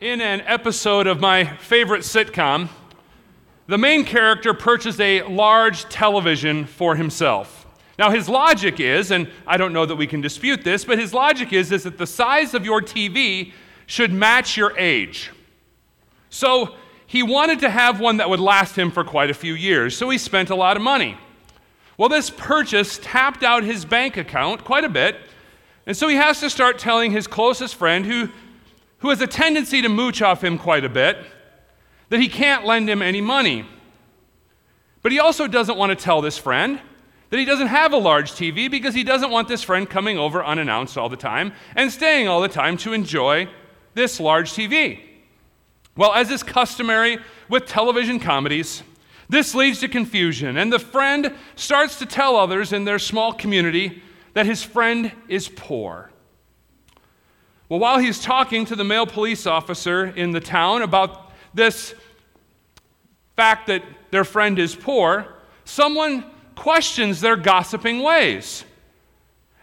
In an episode of my favorite sitcom, the main character purchased a large television for himself. Now, his logic is, and I don't know that we can dispute this, but his logic is, is that the size of your TV should match your age. So he wanted to have one that would last him for quite a few years, so he spent a lot of money. Well, this purchase tapped out his bank account quite a bit, and so he has to start telling his closest friend, who who has a tendency to mooch off him quite a bit, that he can't lend him any money. But he also doesn't want to tell this friend that he doesn't have a large TV because he doesn't want this friend coming over unannounced all the time and staying all the time to enjoy this large TV. Well, as is customary with television comedies, this leads to confusion, and the friend starts to tell others in their small community that his friend is poor. Well, while he's talking to the male police officer in the town about this fact that their friend is poor, someone questions their gossiping ways.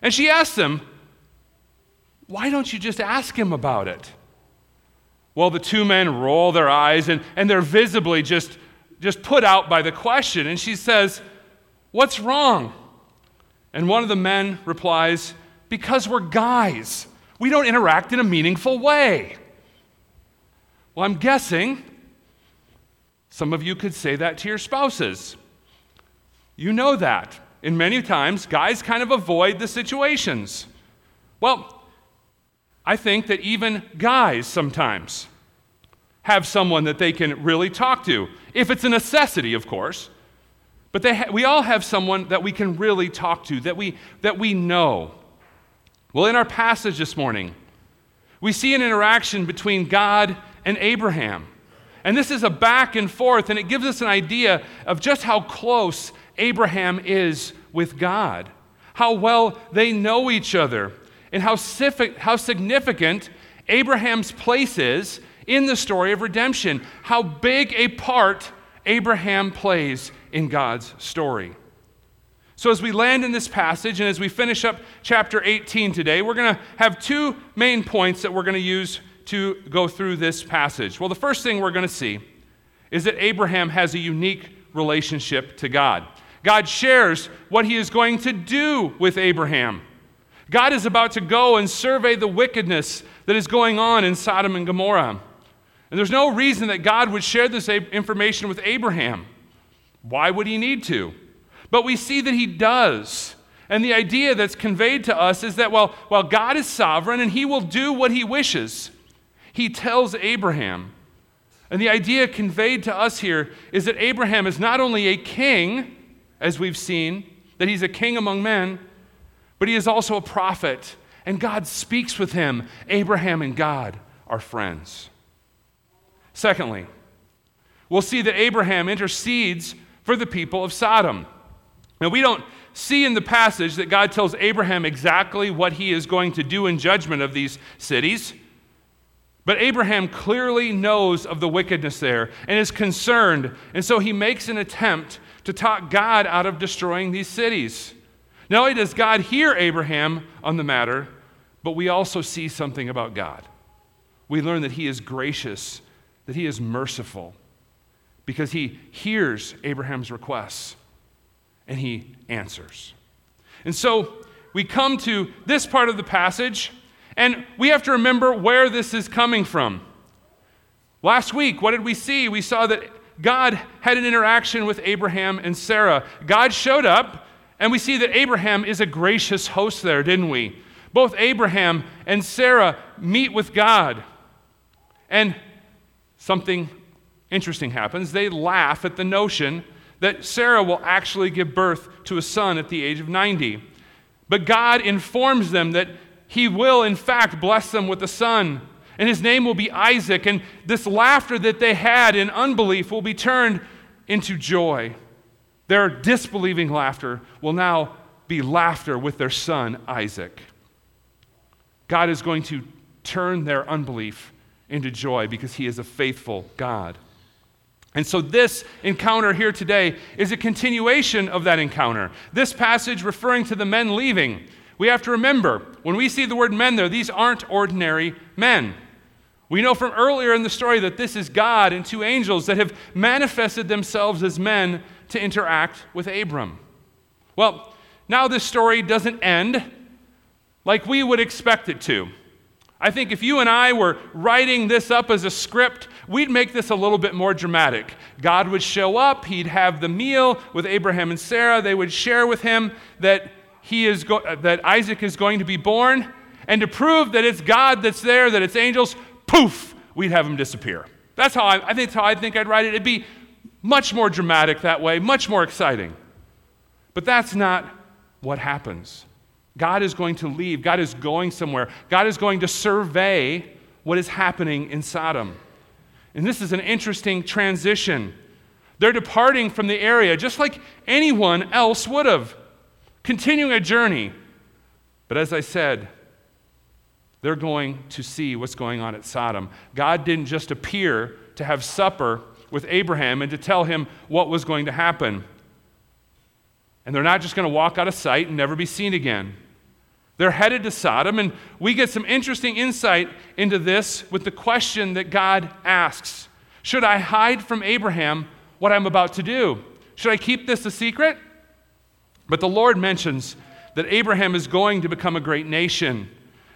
And she asks him, Why don't you just ask him about it? Well, the two men roll their eyes and, and they're visibly just, just put out by the question. And she says, What's wrong? And one of the men replies, Because we're guys. We don't interact in a meaningful way. Well, I'm guessing some of you could say that to your spouses. You know that. And many times, guys kind of avoid the situations. Well, I think that even guys sometimes have someone that they can really talk to, if it's a necessity, of course. But ha- we all have someone that we can really talk to, that we, that we know. Well, in our passage this morning, we see an interaction between God and Abraham. And this is a back and forth, and it gives us an idea of just how close Abraham is with God, how well they know each other, and how, how significant Abraham's place is in the story of redemption, how big a part Abraham plays in God's story. So, as we land in this passage and as we finish up chapter 18 today, we're going to have two main points that we're going to use to go through this passage. Well, the first thing we're going to see is that Abraham has a unique relationship to God. God shares what he is going to do with Abraham. God is about to go and survey the wickedness that is going on in Sodom and Gomorrah. And there's no reason that God would share this information with Abraham. Why would he need to? But we see that he does. And the idea that's conveyed to us is that while, while God is sovereign and he will do what he wishes, he tells Abraham. And the idea conveyed to us here is that Abraham is not only a king, as we've seen, that he's a king among men, but he is also a prophet. And God speaks with him. Abraham and God are friends. Secondly, we'll see that Abraham intercedes for the people of Sodom. Now, we don't see in the passage that God tells Abraham exactly what he is going to do in judgment of these cities. But Abraham clearly knows of the wickedness there and is concerned. And so he makes an attempt to talk God out of destroying these cities. Not only does God hear Abraham on the matter, but we also see something about God. We learn that he is gracious, that he is merciful, because he hears Abraham's requests and he answers. And so we come to this part of the passage, and we have to remember where this is coming from. Last week, what did we see? We saw that God had an interaction with Abraham and Sarah. God showed up, and we see that Abraham is a gracious host there, didn't we? Both Abraham and Sarah meet with God. And something interesting happens. They laugh at the notion that Sarah will actually give birth to a son at the age of 90. But God informs them that He will, in fact, bless them with a son, and his name will be Isaac. And this laughter that they had in unbelief will be turned into joy. Their disbelieving laughter will now be laughter with their son, Isaac. God is going to turn their unbelief into joy because He is a faithful God. And so, this encounter here today is a continuation of that encounter. This passage referring to the men leaving. We have to remember when we see the word men there, these aren't ordinary men. We know from earlier in the story that this is God and two angels that have manifested themselves as men to interact with Abram. Well, now this story doesn't end like we would expect it to. I think if you and I were writing this up as a script, we'd make this a little bit more dramatic. God would show up, he'd have the meal with Abraham and Sarah, they would share with him that he is go- uh, that Isaac is going to be born, and to prove that it's God that's there, that it's angels, poof, we'd have him disappear. That's how I, I think that's how I think I'd write it. It'd be much more dramatic that way, much more exciting. But that's not what happens. God is going to leave. God is going somewhere. God is going to survey what is happening in Sodom. And this is an interesting transition. They're departing from the area just like anyone else would have, continuing a journey. But as I said, they're going to see what's going on at Sodom. God didn't just appear to have supper with Abraham and to tell him what was going to happen. And they're not just going to walk out of sight and never be seen again. They're headed to Sodom, and we get some interesting insight into this with the question that God asks Should I hide from Abraham what I'm about to do? Should I keep this a secret? But the Lord mentions that Abraham is going to become a great nation.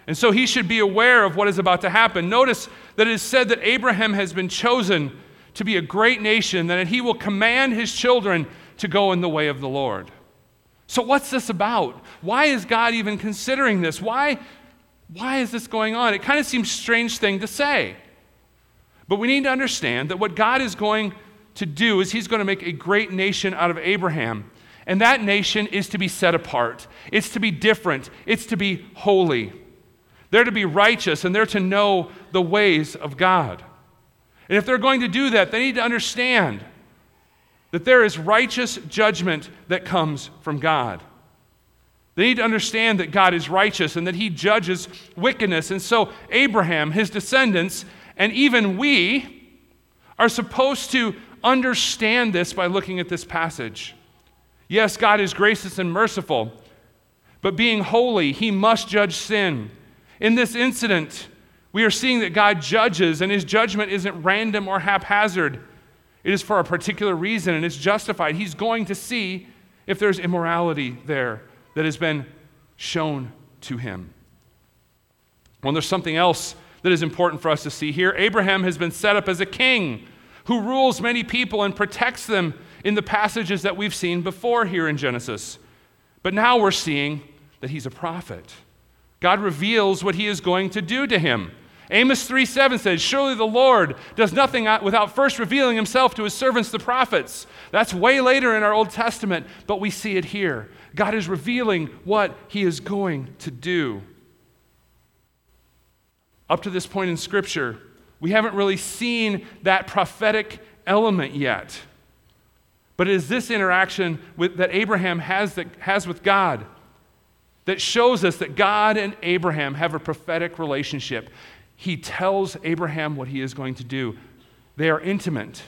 And so he should be aware of what is about to happen. Notice that it is said that Abraham has been chosen to be a great nation, that he will command his children to go in the way of the Lord. So, what's this about? Why is God even considering this? Why, why is this going on? It kind of seems strange thing to say. But we need to understand that what God is going to do is He's going to make a great nation out of Abraham. And that nation is to be set apart, it's to be different, it's to be holy. They're to be righteous and they're to know the ways of God. And if they're going to do that, they need to understand that there is righteous judgment that comes from God. They need to understand that God is righteous and that he judges wickedness. And so, Abraham, his descendants, and even we are supposed to understand this by looking at this passage. Yes, God is gracious and merciful, but being holy, he must judge sin. In this incident, we are seeing that God judges, and his judgment isn't random or haphazard. It is for a particular reason and it's justified. He's going to see if there's immorality there that has been shown to him. Well, there's something else that is important for us to see here. Abraham has been set up as a king who rules many people and protects them in the passages that we've seen before here in Genesis. But now we're seeing that he's a prophet. God reveals what he is going to do to him. Amos 3 7 says, Surely the Lord does nothing without first revealing himself to his servants, the prophets. That's way later in our Old Testament, but we see it here. God is revealing what he is going to do. Up to this point in Scripture, we haven't really seen that prophetic element yet. But it is this interaction with, that Abraham has, that, has with God that shows us that God and Abraham have a prophetic relationship he tells Abraham what he is going to do. They are intimate,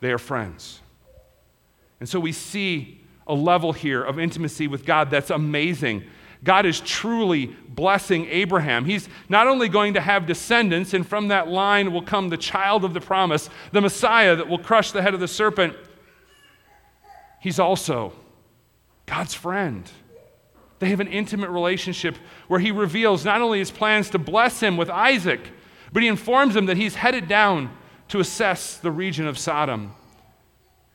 they are friends. And so we see a level here of intimacy with God that's amazing. God is truly blessing Abraham. He's not only going to have descendants, and from that line will come the child of the promise, the Messiah that will crush the head of the serpent. He's also God's friend. They have an intimate relationship where he reveals not only his plans to bless him with Isaac, but he informs him that he's headed down to assess the region of Sodom.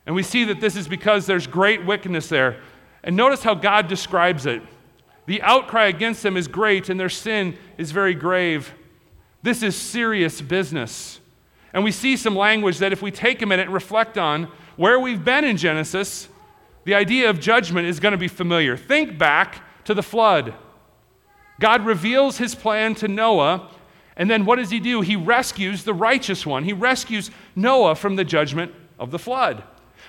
And we see that this is because there's great wickedness there. And notice how God describes it. The outcry against them is great, and their sin is very grave. This is serious business. And we see some language that, if we take a minute and reflect on where we've been in Genesis, the idea of judgment is going to be familiar. Think back to the flood. God reveals his plan to Noah, and then what does he do? He rescues the righteous one. He rescues Noah from the judgment of the flood.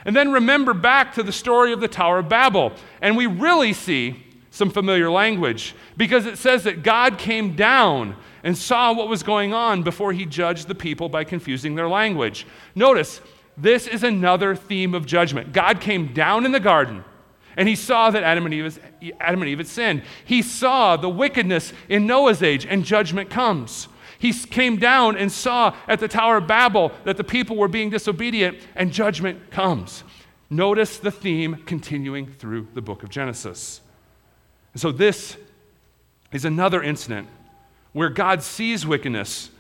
And then remember back to the story of the Tower of Babel, and we really see some familiar language because it says that God came down and saw what was going on before he judged the people by confusing their language. Notice, this is another theme of judgment. God came down in the garden and he saw that Adam and, Eve, Adam and Eve had sinned. He saw the wickedness in Noah's age, and judgment comes. He came down and saw at the Tower of Babel that the people were being disobedient, and judgment comes. Notice the theme continuing through the book of Genesis. And so, this is another incident where God sees wickedness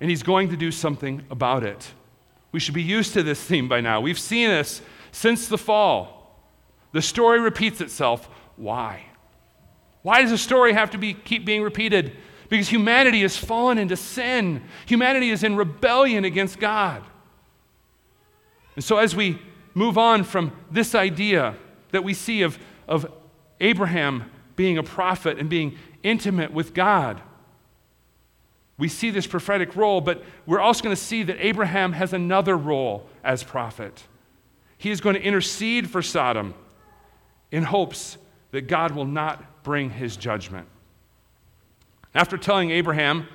and he's going to do something about it. We should be used to this theme by now. We've seen this since the fall. The story repeats itself. Why? Why does the story have to be, keep being repeated? Because humanity has fallen into sin. Humanity is in rebellion against God. And so, as we move on from this idea that we see of, of Abraham being a prophet and being intimate with God, we see this prophetic role, but we're also going to see that Abraham has another role as prophet. He is going to intercede for Sodom in hopes that God will not bring his judgment. After telling Abraham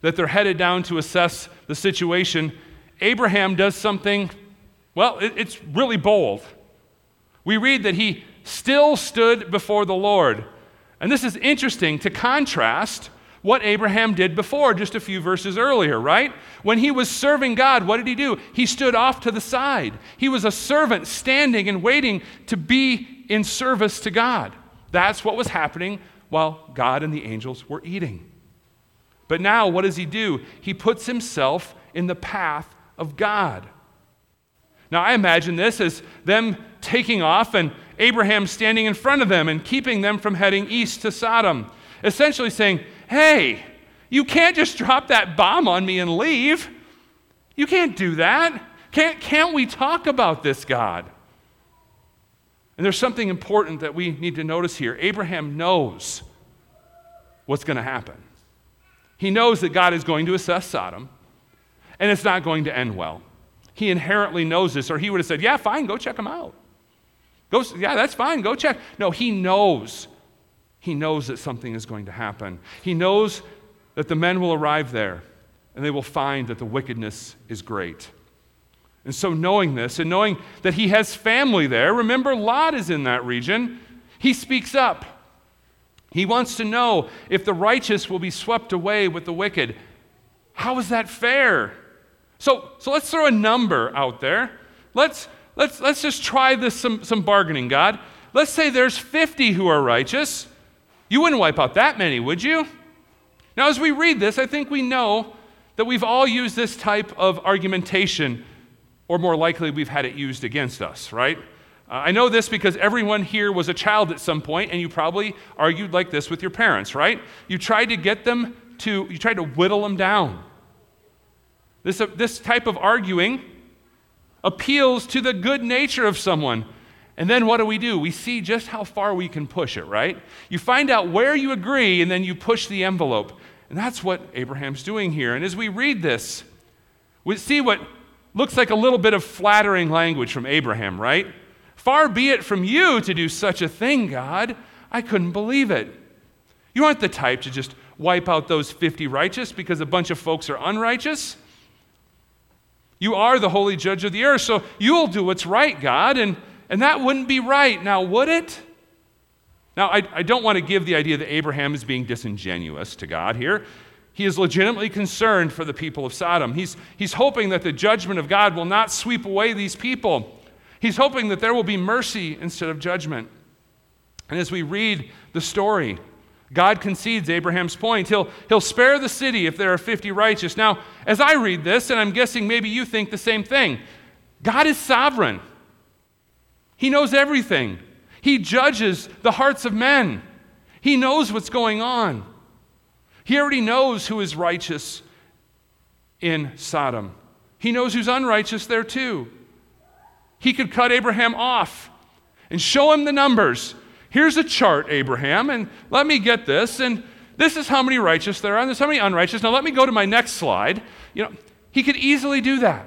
that they're headed down to assess the situation, Abraham does something, well, it's really bold. We read that he still stood before the Lord. And this is interesting to contrast what Abraham did before, just a few verses earlier, right? When he was serving God, what did he do? He stood off to the side. He was a servant standing and waiting to be in service to God. That's what was happening while God and the angels were eating. But now, what does he do? He puts himself in the path of God. Now, I imagine this as them taking off and Abraham standing in front of them and keeping them from heading east to Sodom, essentially saying, Hey, you can't just drop that bomb on me and leave. You can't do that. Can't, can't we talk about this, God? And there's something important that we need to notice here. Abraham knows what's going to happen. He knows that God is going to assess Sodom, and it's not going to end well. He inherently knows this, or he would have said, Yeah, fine, go check them out. Go, yeah, that's fine, go check. No, he knows he knows that something is going to happen. He knows that the men will arrive there and they will find that the wickedness is great. And so, knowing this and knowing that he has family there, remember, Lot is in that region, he speaks up. He wants to know if the righteous will be swept away with the wicked. How is that fair? So, so let's throw a number out there. Let's, let's, let's just try this some, some bargaining, God. Let's say there's 50 who are righteous you wouldn't wipe out that many, would you? Now, as we read this, I think we know that we've all used this type of argumentation, or more likely, we've had it used against us, right? Uh, I know this because everyone here was a child at some point, and you probably argued like this with your parents, right? You tried to get them to, you tried to whittle them down. This, uh, this type of arguing appeals to the good nature of someone and then what do we do? We see just how far we can push it, right? You find out where you agree, and then you push the envelope. And that's what Abraham's doing here. And as we read this, we see what looks like a little bit of flattering language from Abraham, right? Far be it from you to do such a thing, God. I couldn't believe it. You aren't the type to just wipe out those 50 righteous because a bunch of folks are unrighteous. You are the holy judge of the earth, so you'll do what's right, God. And and that wouldn't be right, now would it? Now, I, I don't want to give the idea that Abraham is being disingenuous to God here. He is legitimately concerned for the people of Sodom. He's, he's hoping that the judgment of God will not sweep away these people. He's hoping that there will be mercy instead of judgment. And as we read the story, God concedes Abraham's point. He'll, he'll spare the city if there are 50 righteous. Now, as I read this, and I'm guessing maybe you think the same thing, God is sovereign. He knows everything. He judges the hearts of men. He knows what's going on. He already knows who is righteous in Sodom. He knows who's unrighteous there too. He could cut Abraham off and show him the numbers. Here's a chart, Abraham, and let me get this. And this is how many righteous there are, and there's how many unrighteous. Now let me go to my next slide. You know, he could easily do that.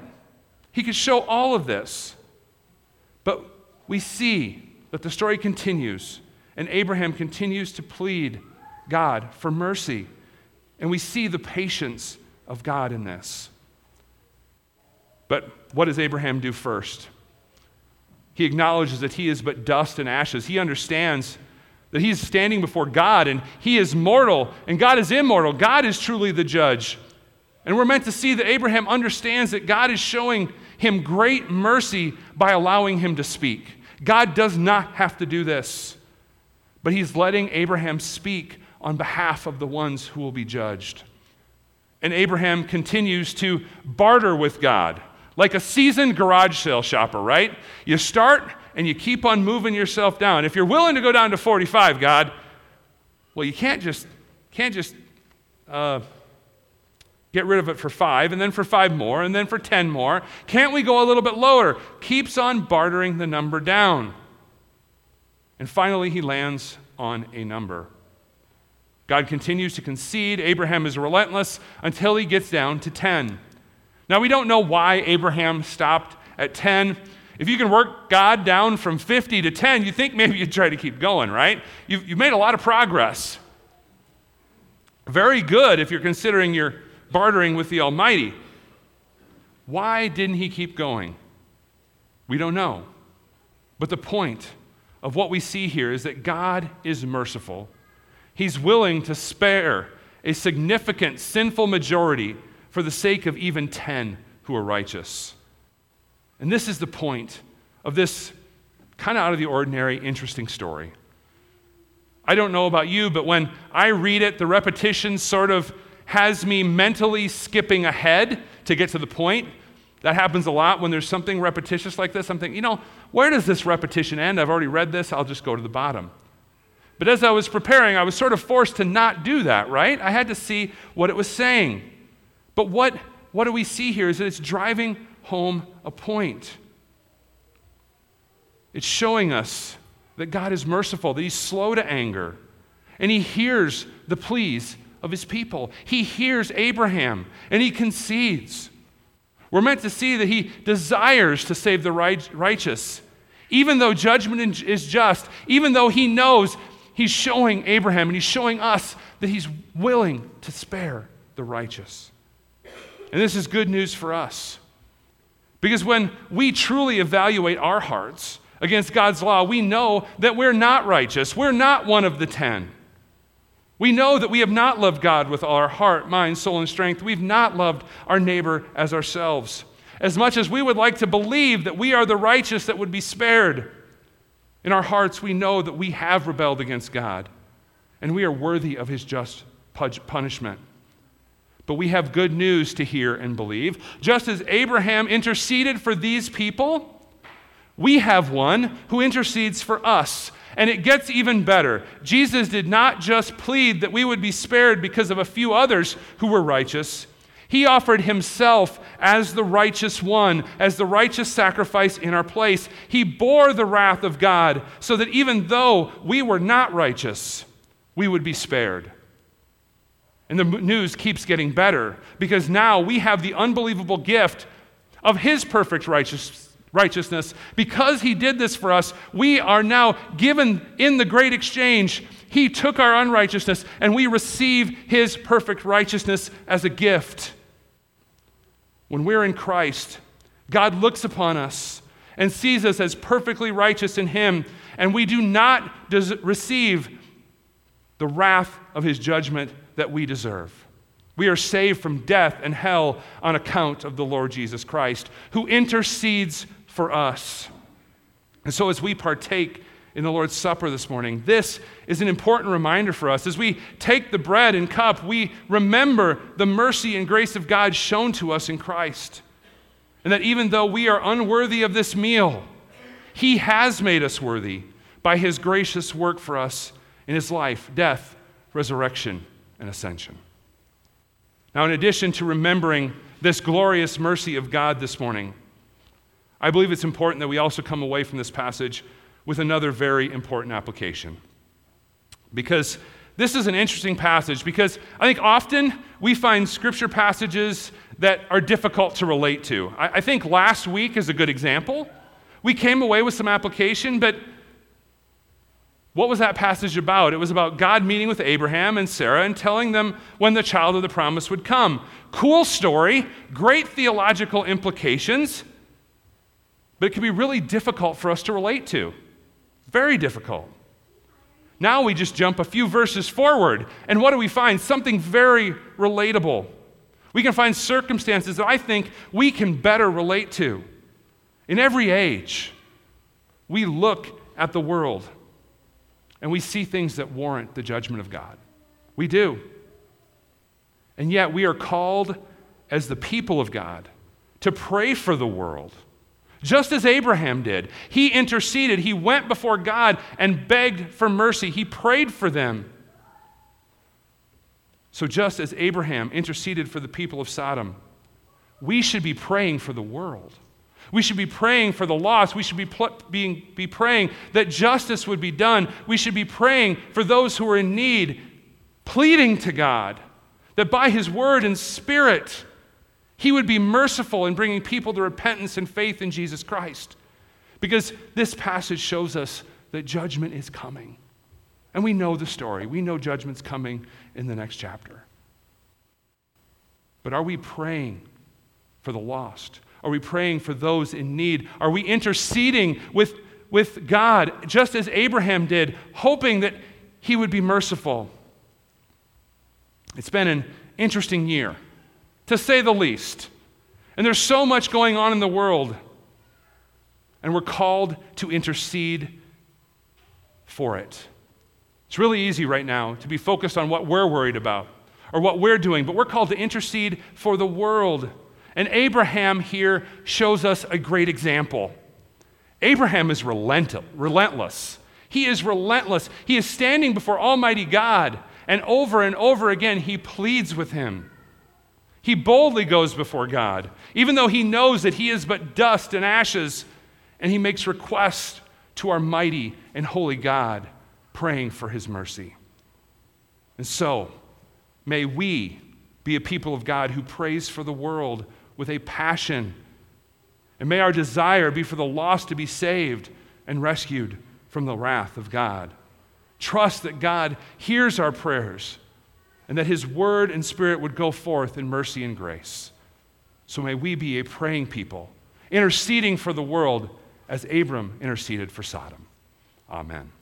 He could show all of this. But we see that the story continues, and Abraham continues to plead God for mercy. And we see the patience of God in this. But what does Abraham do first? He acknowledges that he is but dust and ashes. He understands that he is standing before God and he is mortal and God is immortal. God is truly the judge. And we're meant to see that Abraham understands that God is showing him great mercy by allowing him to speak. God does not have to do this, but he's letting Abraham speak on behalf of the ones who will be judged. And Abraham continues to barter with God like a seasoned garage sale shopper, right? You start and you keep on moving yourself down. If you're willing to go down to 45, God, well, you can't just can't just uh, get rid of it for five, and then for five more, and then for 10 more. Can't we go a little bit lower? Keeps on bartering the number down. And finally, he lands on a number. God continues to concede. Abraham is relentless until he gets down to 10. Now, we don't know why Abraham stopped at 10. If you can work God down from 50 to 10, you think maybe you'd try to keep going, right? You've, you've made a lot of progress. Very good if you're considering you're bartering with the Almighty. Why didn't he keep going? We don't know. But the point of what we see here is that God is merciful. He's willing to spare a significant sinful majority for the sake of even 10 who are righteous. And this is the point of this kind of out of the ordinary, interesting story. I don't know about you, but when I read it, the repetition sort of has me mentally skipping ahead to get to the point. That happens a lot when there's something repetitious like this. I'm thinking, you know, where does this repetition end? I've already read this, I'll just go to the bottom. But as I was preparing, I was sort of forced to not do that, right? I had to see what it was saying. But what, what do we see here is that it's driving home a point. It's showing us that God is merciful, that He's slow to anger, and He hears the pleas of His people. He hears Abraham and He concedes. We're meant to see that He desires to save the righteous. Even though judgment is just, even though He knows He's showing Abraham and He's showing us that He's willing to spare the righteous. And this is good news for us. Because when we truly evaluate our hearts against God's law, we know that we're not righteous. We're not one of the ten. We know that we have not loved God with all our heart, mind, soul, and strength. We've not loved our neighbor as ourselves. As much as we would like to believe that we are the righteous that would be spared, in our hearts we know that we have rebelled against God and we are worthy of his just punishment. But we have good news to hear and believe. Just as Abraham interceded for these people, we have one who intercedes for us. And it gets even better. Jesus did not just plead that we would be spared because of a few others who were righteous. He offered himself as the righteous one, as the righteous sacrifice in our place. He bore the wrath of God so that even though we were not righteous, we would be spared. And the news keeps getting better because now we have the unbelievable gift of His perfect righteous, righteousness. Because He did this for us, we are now given in the great exchange. He took our unrighteousness and we receive His perfect righteousness as a gift. When we're in Christ, God looks upon us and sees us as perfectly righteous in Him, and we do not receive the wrath of His judgment that we deserve. We are saved from death and hell on account of the Lord Jesus Christ, who intercedes for us. And so, as we partake in the Lord's Supper this morning, this is an important reminder for us. As we take the bread and cup, we remember the mercy and grace of God shown to us in Christ. And that even though we are unworthy of this meal, He has made us worthy by His gracious work for us in His life, death, resurrection, and ascension. Now, in addition to remembering this glorious mercy of God this morning, I believe it's important that we also come away from this passage with another very important application. Because this is an interesting passage, because I think often we find scripture passages that are difficult to relate to. I, I think last week is a good example. We came away with some application, but what was that passage about? It was about God meeting with Abraham and Sarah and telling them when the child of the promise would come. Cool story, great theological implications, but it can be really difficult for us to relate to. Very difficult. Now we just jump a few verses forward, and what do we find? Something very relatable. We can find circumstances that I think we can better relate to. In every age, we look at the world and we see things that warrant the judgment of God. We do. And yet, we are called as the people of God to pray for the world, just as Abraham did. He interceded, he went before God and begged for mercy, he prayed for them. So, just as Abraham interceded for the people of Sodom, we should be praying for the world. We should be praying for the lost. We should be, pl- being, be praying that justice would be done. We should be praying for those who are in need, pleading to God that by His word and spirit, He would be merciful in bringing people to repentance and faith in Jesus Christ. Because this passage shows us that judgment is coming. And we know the story. We know judgment's coming in the next chapter. But are we praying for the lost? Are we praying for those in need? Are we interceding with, with God, just as Abraham did, hoping that he would be merciful? It's been an interesting year, to say the least. And there's so much going on in the world. And we're called to intercede for it. It's really easy right now to be focused on what we're worried about or what we're doing, but we're called to intercede for the world. And Abraham here shows us a great example. Abraham is relentless. He is relentless. He is standing before Almighty God, and over and over again, he pleads with him. He boldly goes before God, even though he knows that he is but dust and ashes, and he makes requests to our mighty and holy God, praying for his mercy. And so, may we be a people of God who prays for the world with a passion. And may our desire be for the lost to be saved and rescued from the wrath of God. Trust that God hears our prayers and that His word and spirit would go forth in mercy and grace. So may we be a praying people, interceding for the world as Abram interceded for Sodom. Amen.